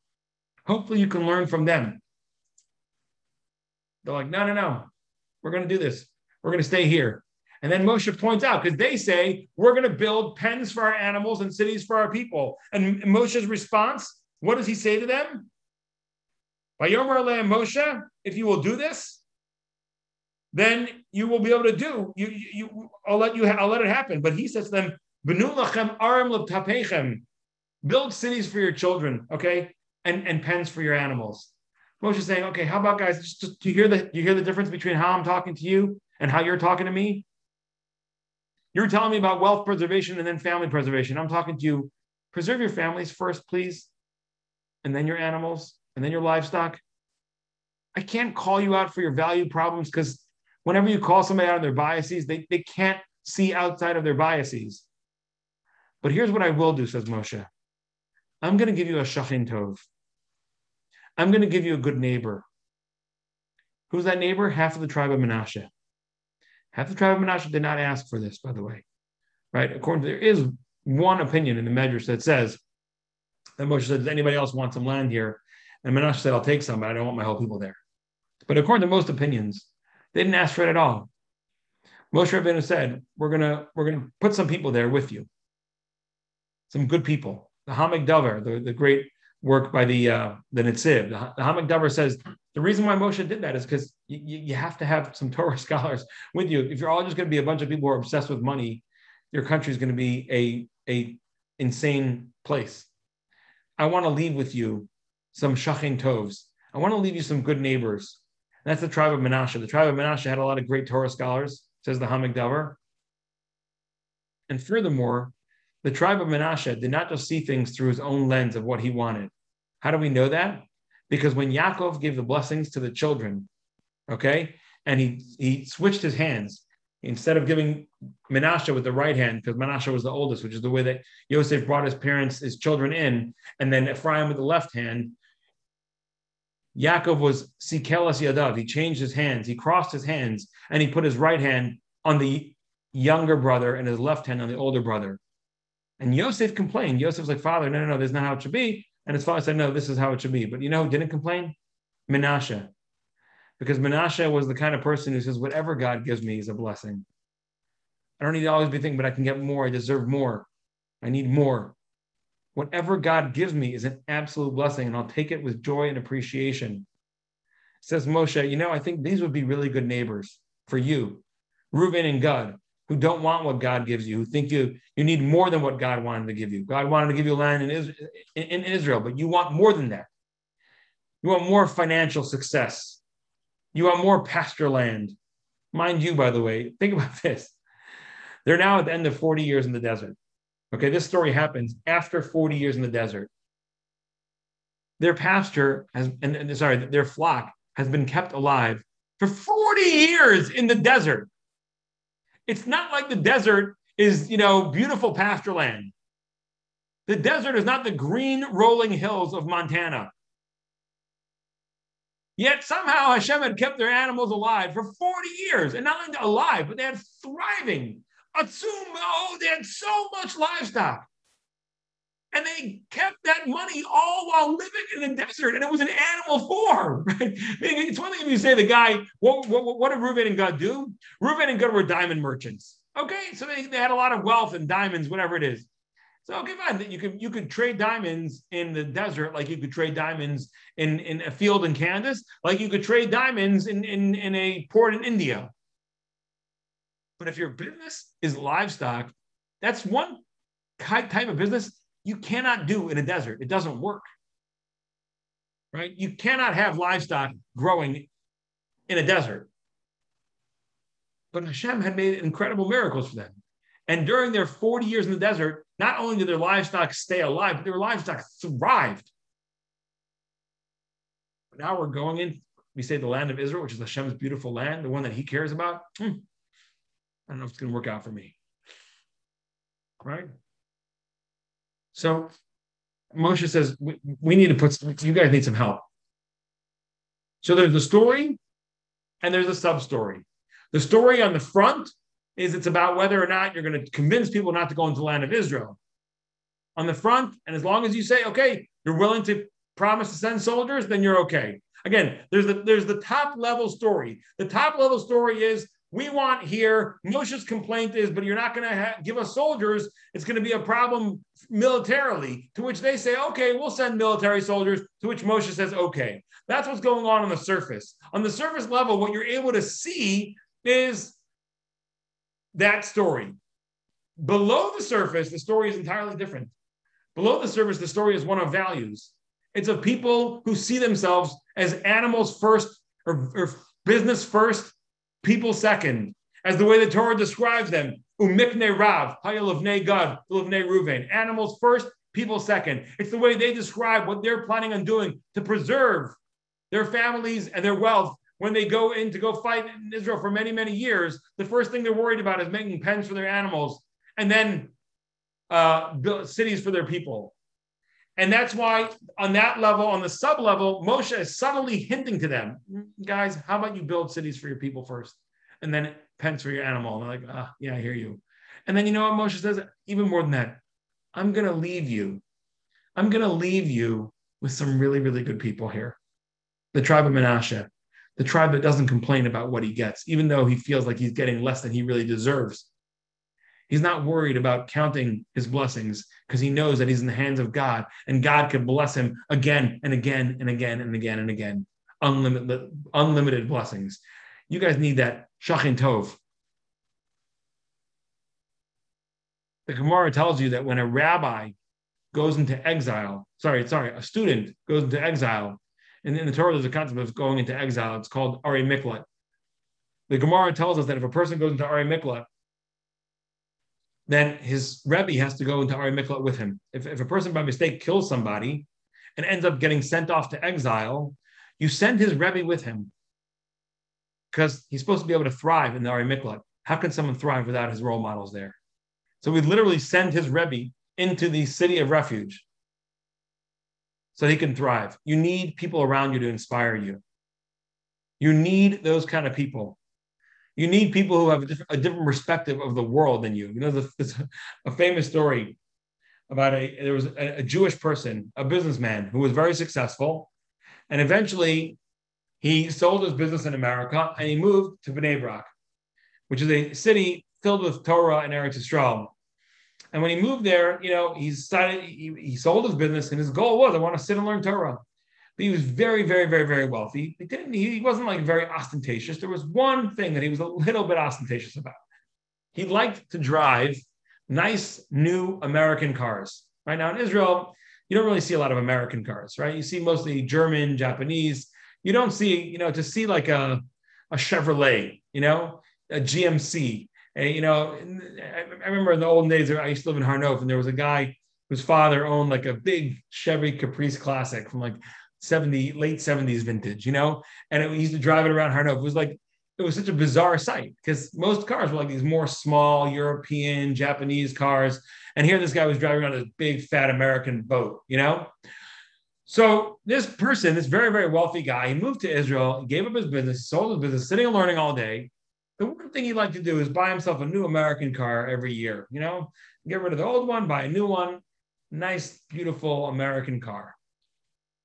Hopefully you can learn from them. They're like, no, no, no. We're going to do this. We're going to stay here. And then Moshe points out, because they say, we're going to build pens for our animals and cities for our people. And Moshe's response, what does he say to them? Vayomer le'em Moshe, if you will do this, then you will be able to do. You, you, I'll let you. I'll let it happen. But he says to them, "Benu lachem aram l'tapechem." Build cities for your children, okay, and and pens for your animals. Moshe saying, "Okay, how about guys? Just, just do you hear the you hear the difference between how I'm talking to you and how you're talking to me? You're telling me about wealth preservation and then family preservation. I'm talking to you. Preserve your families first, please, and then your animals, and then your livestock. I can't call you out for your value problems because whenever you call somebody out on their biases, they, they can't see outside of their biases. But here's what I will do, says Moshe. I'm going to give you a shachin tov. I'm going to give you a good neighbor. Who's that neighbor? Half of the tribe of Menashe. Half the tribe of Menashe did not ask for this, by the way. Right? According to there is one opinion in the Medrash that says that Moshe said, Does anybody else want some land here? And Menashe said, I'll take some, but I don't want my whole people there. But according to most opinions, they didn't ask for it at all. Moshe Rabbeinu said, We're gonna we're gonna put some people there with you. Some good people. The Ha'amek Davar, the, the great work by the uh, the Netziv. The, the Ha'amek Davar says the reason why Moshe did that is because you, you have to have some Torah scholars with you. If you're all just going to be a bunch of people who are obsessed with money, your country is going to be a a insane place. I want to leave with you some shachin tovs. I want to leave you some good neighbors. And that's the tribe of Menashe. The tribe of Menashe had a lot of great Torah scholars, says the Ha'amek Davar. And furthermore, the tribe of Menashe did not just see things through his own lens of what he wanted. How do we know that? Because when Yaakov gave the blessings to the children, okay, and he, he switched his hands, instead of giving Menashe with the right hand, because Menashe was the oldest, which is the way that Yosef brought his parents, his children in, and then Ephraim with the left hand, Yaakov was Sikelas Yadav. He changed his hands. He crossed his hands and he put his right hand on the younger brother and his left hand on the older brother. And Yosef complained. Yosef's like, Father, no, no, no, this is not how it should be. And his father said, No, this is how it should be. But you know who didn't complain? Menashe. Because Menashe was the kind of person who says, Whatever God gives me is a blessing. I don't need to always be thinking, but I can get more. I deserve more. I need more. Whatever God gives me is an absolute blessing, and I'll take it with joy and appreciation. Says Moshe, you know, I think these would be really good neighbors for you, Reuben and Gad, who don't want what God gives you, who think you you need more than what God wanted to give you. God wanted to give you land in Israel, in Israel, but you want more than that. You want more financial success. You want more pasture land. Mind you, by the way, think about this. They're now at the end of 40 years in the desert. Okay, this story happens after 40 years in the desert. Their pasture has, and, and sorry, their flock has been kept alive for 40 years in the desert. It's not like the desert is, you know, beautiful pasture land. The desert is not the green rolling hills of Montana. Yet somehow Hashem had kept their animals alive for 40 years, and not only alive, but they had thriving Atsum, oh, they had so much livestock. And they kept that money all while living in the desert, and it was an animal form. Right? It's one thing if you say the guy, what, what, what did Reuben and Gad do? Reuben and Gad were diamond merchants. Okay, so they, they had a lot of wealth and diamonds, whatever it is. So okay, fine. You could you could trade diamonds in the desert, like you could trade diamonds in, in a field in Kansas, like you could trade diamonds in, in, in a port in India. But if your business is livestock, that's one type of business you cannot do in a desert. It doesn't work. Right? You cannot have livestock growing in a desert. But Hashem had made incredible miracles for them. And during their 40 years in the desert, not only did their livestock stay alive, but their livestock thrived. But now we're going in we say the land of Israel, which is Hashem's beautiful land, the one that he cares about, hmm, I don't know if it's going to work out for me. Right? So Moshe says, we, we need to put, you guys need some help. So there's the story and there's a sub story. The story on the front is it's about whether or not you're going to convince people not to go into the land of Israel. On the front, and as long as you say, okay, you're willing to promise to send soldiers, then you're okay. Again, there's the there's the top level story. The top level story is we want here. Moshe's complaint is, but you're not going to ha- give us soldiers. It's going to be a problem militarily. To which they say, okay, we'll send military soldiers. To which Moshe says, okay. That's what's going on on the surface. On the surface level, what you're able to see is that story. Below the surface, the story is entirely different. Below the surface, the story is one of values. It's of people who see themselves as animals first or, or business first, people second, as the way the Torah describes them. Umikne Rav, Hayalavne Gad, Lavne Ruvain. Animals first, people second. It's the way they describe what they're planning on doing to preserve their families and their wealth when they go in to go fight in Israel for many, many years. The first thing they're worried about is making pens for their animals and then uh, cities for their people. And that's why, on that level, on the sub level, Moshe is subtly hinting to them, guys, how about you build cities for your people first, and then pens for your animal? And they're like, ah, yeah, I hear you. And then you know what Moshe says? Even more than that, I'm going to leave you. I'm going to leave you with some really, really good people here. The tribe of Menashe, the tribe that doesn't complain about what he gets, even though he feels like he's getting less than he really deserves. He's not worried about counting his blessings because he knows that he's in the hands of God and God can bless him again and again and again and again and again. Unlimited, unlimited blessings. You guys need that shachin tov. The Gemara tells you that when a rabbi goes into exile, sorry, sorry, a student goes into exile, and in the Torah there's a concept of going into exile. It's called Arei Miklat. The Gemara tells us that if a person goes into Arei Miklat, then his Rebbe has to go into Arei Miklat with him. If, if a person by mistake kills somebody and ends up getting sent off to exile, you send his Rebbe with him because he's supposed to be able to thrive in the Arei Miklat. How can someone thrive without his role models there? So we literally send his Rebbe into the city of refuge so he can thrive. You need people around you to inspire you. You need those kind of people you need people who have a different, a different perspective of the world than you. You know, there's a famous story about a there was a, a, Jewish person, a businessman who was very successful, and eventually he sold his business in America and he moved to Bnei Brak, which is a city filled with Torah and Eretz Yisrael. And when he moved there, you know, he decided he, he sold his business, and his goal was, I want to sit and learn Torah but he was very, very, very, very wealthy. He didn't. He wasn't like very ostentatious. There was one thing that he was a little bit ostentatious about. He liked to drive nice new American cars. Right now in Israel, you don't really see a lot of American cars, right? You see mostly German, Japanese. You don't see, you know, to see like a a Chevrolet, you know, a GMC. And, eh, you know, I remember in the old days, I used to live in Har Nof, and there was a guy whose father owned like a big Chevy Caprice Classic from like 70, late 70s vintage, you know? And it, we used to drive it around Nof. It was like, it was such a bizarre sight because most cars were like these more small European, Japanese cars. And here this guy was driving around this big, fat American boat, you know? So this person, this very, very wealthy guy, he moved to Israel, gave up his business, sold his business, sitting and learning all day. The one thing he'd like to do is buy himself a new American car every year, you know, get rid of the old one, buy a new one, nice, beautiful American car.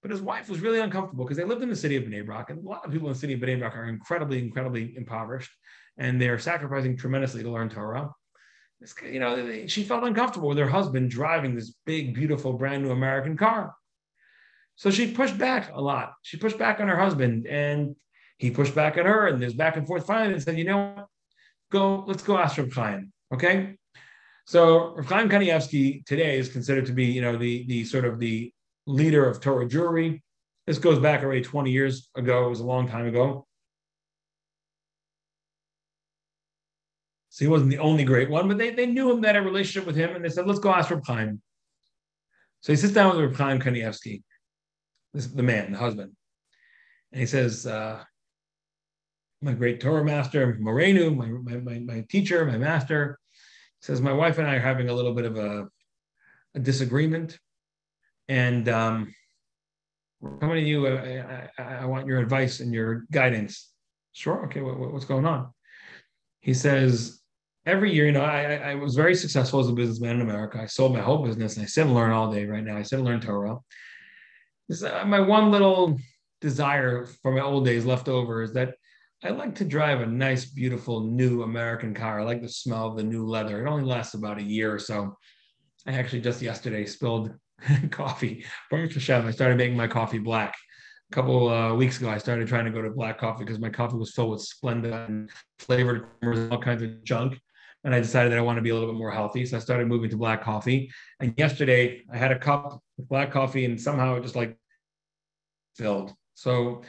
But his wife was really uncomfortable because they lived in the city of Bnei Brak, and a lot of people in the city of Bnei Brak are incredibly, incredibly impoverished, and they're sacrificing tremendously to learn Torah. You know, she felt uncomfortable with her husband driving this big, beautiful, brand new American car. So she pushed back a lot. She pushed back on her husband, and he pushed back on her, and there's back and forth. Finally, and said, "You know, go. Let's go ask Reb Chaim." Okay. So Reb Chaim Kanievsky today is considered to be, you know, the the sort of the leader of Torah Jewry. This goes back already 20 years ago. It was a long time ago. So he wasn't the only great one, but they, they knew him, they had a relationship with him, and they said, let's go ask Reb Chaim. So he sits down with Reb Chaim Kanievsky, this the man, the husband. And he says, uh, my great Torah master, Morenu, my, my, my, teacher, my master, says, my wife and I are having a little bit of a, a disagreement. And um, we're coming to you. I, I, I, want your advice and your guidance. Sure. Okay. What, what's going on? He says, every year, you know, I, I was very successful as a businessman in America. I sold my whole business and I sit and learn all day right now. I sit and learn Torah. This, uh, my one little desire from my old days left over is that I like to drive a nice, beautiful new American car. I like the smell of the new leather. It only lasts about a year or so. I actually just yesterday spilled coffee. Baruch Hashem, I started making my coffee black. A couple uh, weeks ago, I started trying to go to black coffee because my coffee was filled with Splenda and flavored all kinds of junk. And I decided that I want to be a little bit more healthy. So I started moving to black coffee. And yesterday, I had a cup of black coffee and somehow it just like filled. So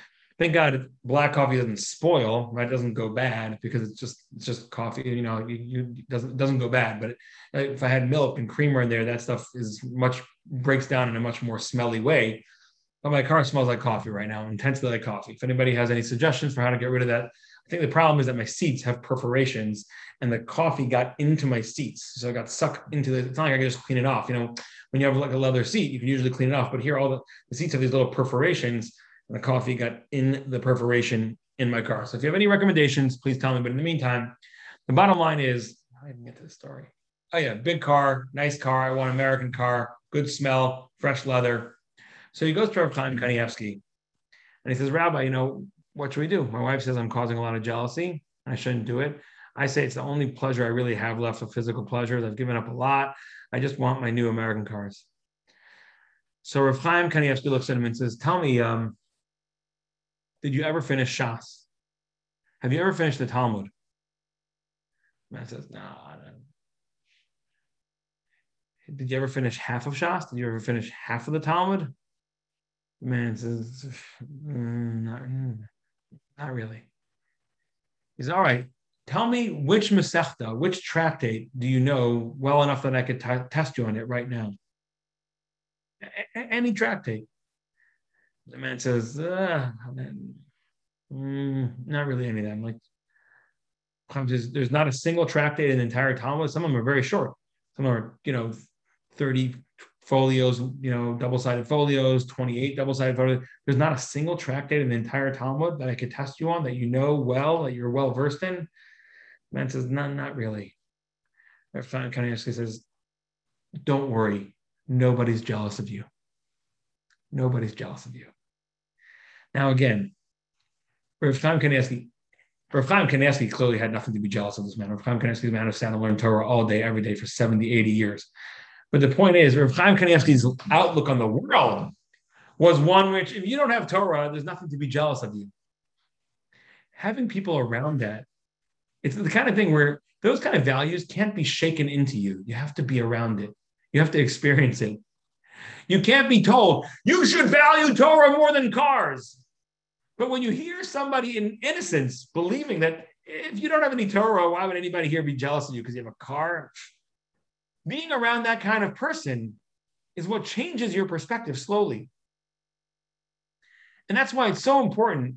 thank God black coffee doesn't spoil, right? It doesn't go bad because it's just it's just coffee. You know, you, you doesn't doesn't go bad. But if I had milk and creamer in there, that stuff is much breaks down in a much more smelly way. But my car smells like coffee right now, intensely like coffee. If anybody has any suggestions for how to get rid of that, I think the problem is that my seats have perforations and the coffee got into my seats. So it got sucked into the, it's not like I can just clean it off. You know, when you have like a leather seat, you can usually clean it off. But here, all the, the seats have these little perforations the coffee got in the perforation in my car. So if you have any recommendations, please tell me. But in the meantime, the bottom line is I didn't get to the story. Oh yeah, big car, nice car. I want American car, good smell, fresh leather. So he goes to Rav Chaim Kanievsky and he says, Rabbi, you know, what should we do? My wife says I'm causing a lot of jealousy. I shouldn't do it. I say it's the only pleasure I really have left of physical pleasures. I've given up a lot. I just want my new American cars. So Rav Chaim Kanievsky looks at him and says, Tell me, um, did you ever finish Shas? Have you ever finished the Talmud? Man says, no, Did you ever finish half of Shas? Did you ever finish half of the Talmud? Man says, mm, not, mm, not really. He's all right. Tell me which Masechta, which tractate do you know well enough that I could t- test you on it right now? A- any tractate. The man says, mm, not really any of them. Like, there's, there's not a single tractate in the entire Talmud. Some of them are very short. Some are, you know, 30 folios, you know, double-sided folios, 28 double-sided folios. There's not a single tractate in the entire Talmud that I could test you on that you know well, that you're well versed in. Man says, no, not really. Rav Kanievsky says, don't worry, nobody's jealous of you. Nobody's jealous of you. Now, again, Rav Chaim Kanievsky, Rav Chaim Kanievsky clearly had nothing to be jealous of this man. Rav Chaim Kanievsky a man who sat and learned Torah all day, every day for 70, 80 years. But the point is, Rav Chaim Kanievsky's outlook on the world was one which, if you don't have Torah, there's nothing to be jealous of you. Having people around that, it's the kind of thing where those kind of values can't be shaken into you. You have to be around it. You have to experience it. You can't be told you should value Torah more than cars. But when you hear somebody in innocence believing that if you don't have any Torah, why would anybody here be jealous of you because you have a car? Being around that kind of person is what changes your perspective slowly. And that's why it's so important.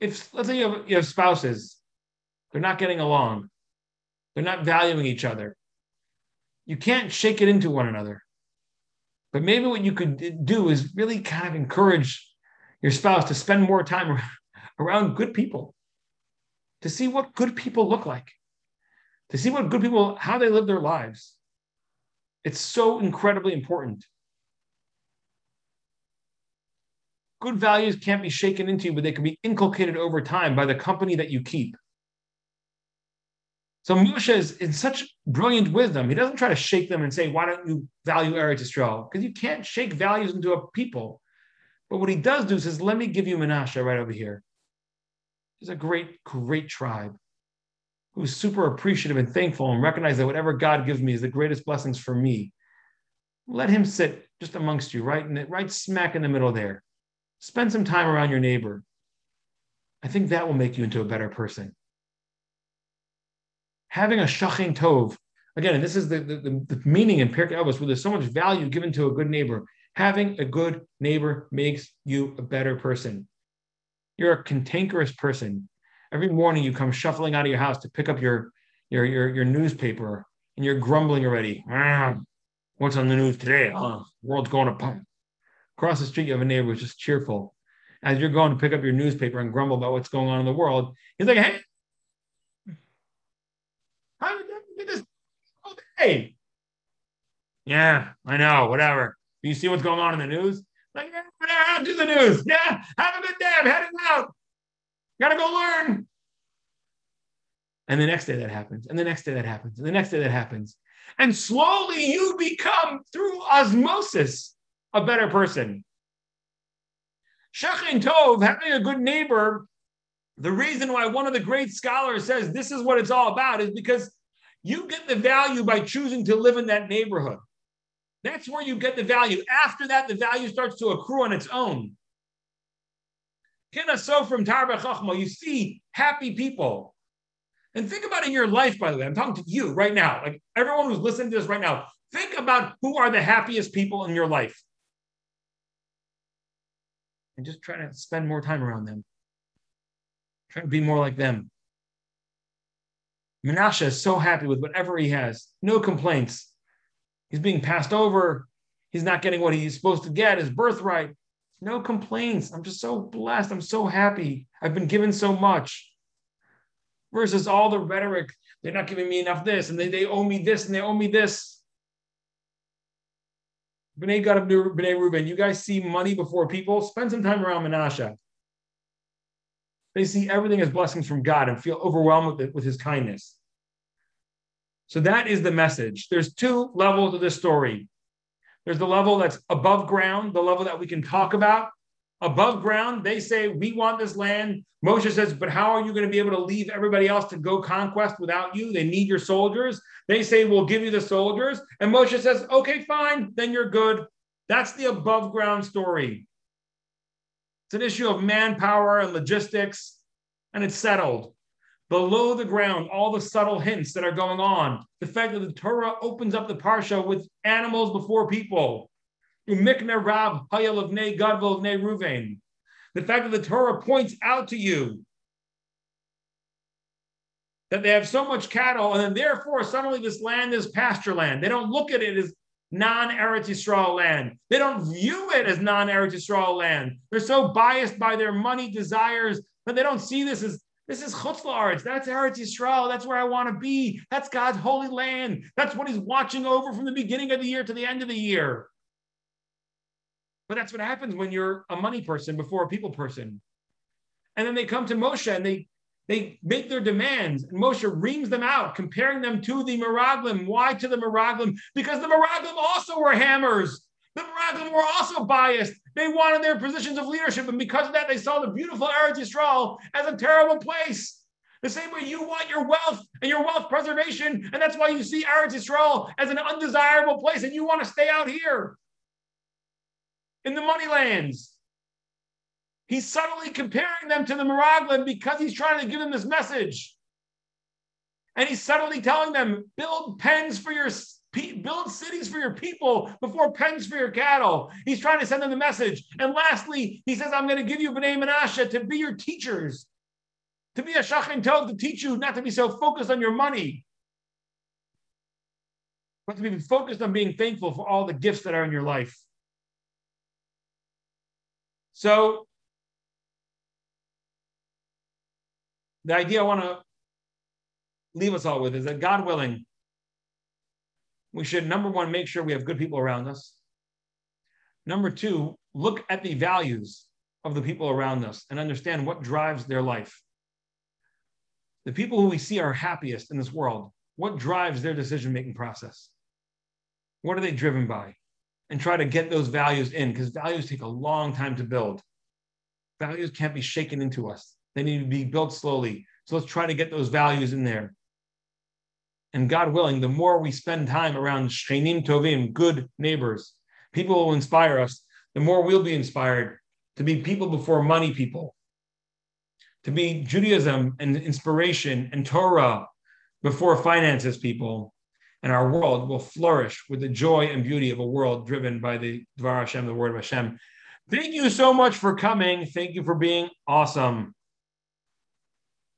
If, let's say, you have, you have spouses, they're not getting along, they're not valuing each other. You can't shake it into one another. But maybe what you could do is really kind of encourage your spouse to spend more time around good people, to see what good people look like, to see what good people, how they live their lives. It's so incredibly important. Good values can't be shaken into you, but they can be inculcated over time by the company that you keep. So Moshe is in such brilliant wisdom. He doesn't try to shake them and say, "Why don't you value Eretz Yisrael?" Because you can't shake values into a people. But what he does do is says, let me give you Menashe right over here. He's a great, great tribe who's super appreciative and thankful and recognize that whatever God gives me is the greatest blessings for me. Let him sit just amongst you, right in the, right smack in the middle there. Spend some time around your neighbor. I think that will make you into a better person. Having a shachin tov, again, and this is the, the, the meaning in Pirkei Avos, where there's so much value given to a good neighbor. Having a good neighbor makes you a better person. You're a cantankerous person. Every morning you come shuffling out of your house to pick up your your your, your newspaper and you're grumbling already. Ah, what's on the news today? Oh, world's going to pump. Across the street, you have a neighbor who's just cheerful. As you're going to pick up your newspaper and grumble about what's going on in the world, he's like, hey, how did you this day? Yeah, I know, whatever. You see what's going on in the news? Like, yeah, whatever, do the news. Yeah, have a good day. I'm heading out. Gotta go learn. And the next day that happens, and the next day that happens, and the next day that happens. And slowly you become, through osmosis, a better person. Shachin Tov, having a good neighbor, the reason why one of the great scholars says this is what it's all about is because you get the value by choosing to live in that neighborhood. That's where you get the value. After that, the value starts to accrue on its own. So from Tarba Chachma, you see happy people. And think about in your life, by the way, I'm talking to you right now, like everyone who's listening to this right now, think about who are the happiest people in your life. And just try to spend more time around them. Try to be more like them. Menashe is so happy with whatever he has, no complaints. He's being passed over. He's not getting what he's supposed to get, his birthright. No complaints. I'm just so blessed. I'm so happy. I've been given so much. Versus all the rhetoric, they're not giving me enough this, and they, they owe me this, and they owe me this. B'nai Gad B'nai Reuben, you guys see money before people? Spend some time around Menashe. They see everything as blessings from God and feel overwhelmed with, it, with his kindness. So that is the message. There's two levels of this story. There's the level that's above ground, the level that we can talk about. Above ground, they say, We want this land. Moshe says, But how are you going to be able to leave everybody else to go conquest without you? They need your soldiers. They say, We'll give you the soldiers. And Moshe says, Okay, fine, then you're good. That's the above ground story. It's an issue of manpower and logistics, and it's settled. Below the ground, all the subtle hints that are going on, the fact that the Torah opens up the parsha with animals before people. The fact that the Torah points out to you that they have so much cattle, and then therefore suddenly this land is pasture land. They don't look at it as non-Eretz Yisrael land. They don't view it as non-Eretz Yisrael land. They're so biased by their money desires that they don't see this as this is Chutz La'aretz. That's Eretz Yisrael. That's where I want to be. That's God's holy land. That's what He's watching over from the beginning of the year to the end of the year. But that's what happens when you're a money person before a people person. And then they come to Moshe and they they make their demands, and Moshe reams them out, comparing them to the Meraglim. Why to the Meraglim? Because the Meraglim also were hammers. The Meraglim were also biased. They wanted their positions of leadership, and because of that, they saw the beautiful Eretz Yisrael as a terrible place. The same way you want your wealth and your wealth preservation, and that's why you see Eretz Yisrael as an undesirable place, and you want to stay out here in the money lands. He's subtly comparing them to the Meraglim because he's trying to give them this message. And he's subtly telling them, build pens for your build cities for your people before pens for your cattle. He's trying to send them the message. And lastly, he says, I'm going to give you B'nai Menashe to be your teachers, to be a Shachin Tov to teach you not to be so focused on your money, but to be focused on being thankful for all the gifts that are in your life. So the idea I want to leave us all with is that God willing, we should, number one, make sure we have good people around us. Number two, look at the values of the people around us and understand what drives their life. The people who we see are happiest in this world, what drives their decision making process? What are they driven by? And try to get those values in because values take a long time to build. Values can't be shaken into us. They need to be built slowly. So let's try to get those values in there. And God willing, the more we spend time around Shchenim Tovim, good neighbors, people will inspire us, the more we'll be inspired to be people before money people, to be Judaism and inspiration and Torah before finances people. And our world will flourish with the joy and beauty of a world driven by the Dvar Hashem, the word of Hashem. Thank you so much for coming. Thank you for being awesome.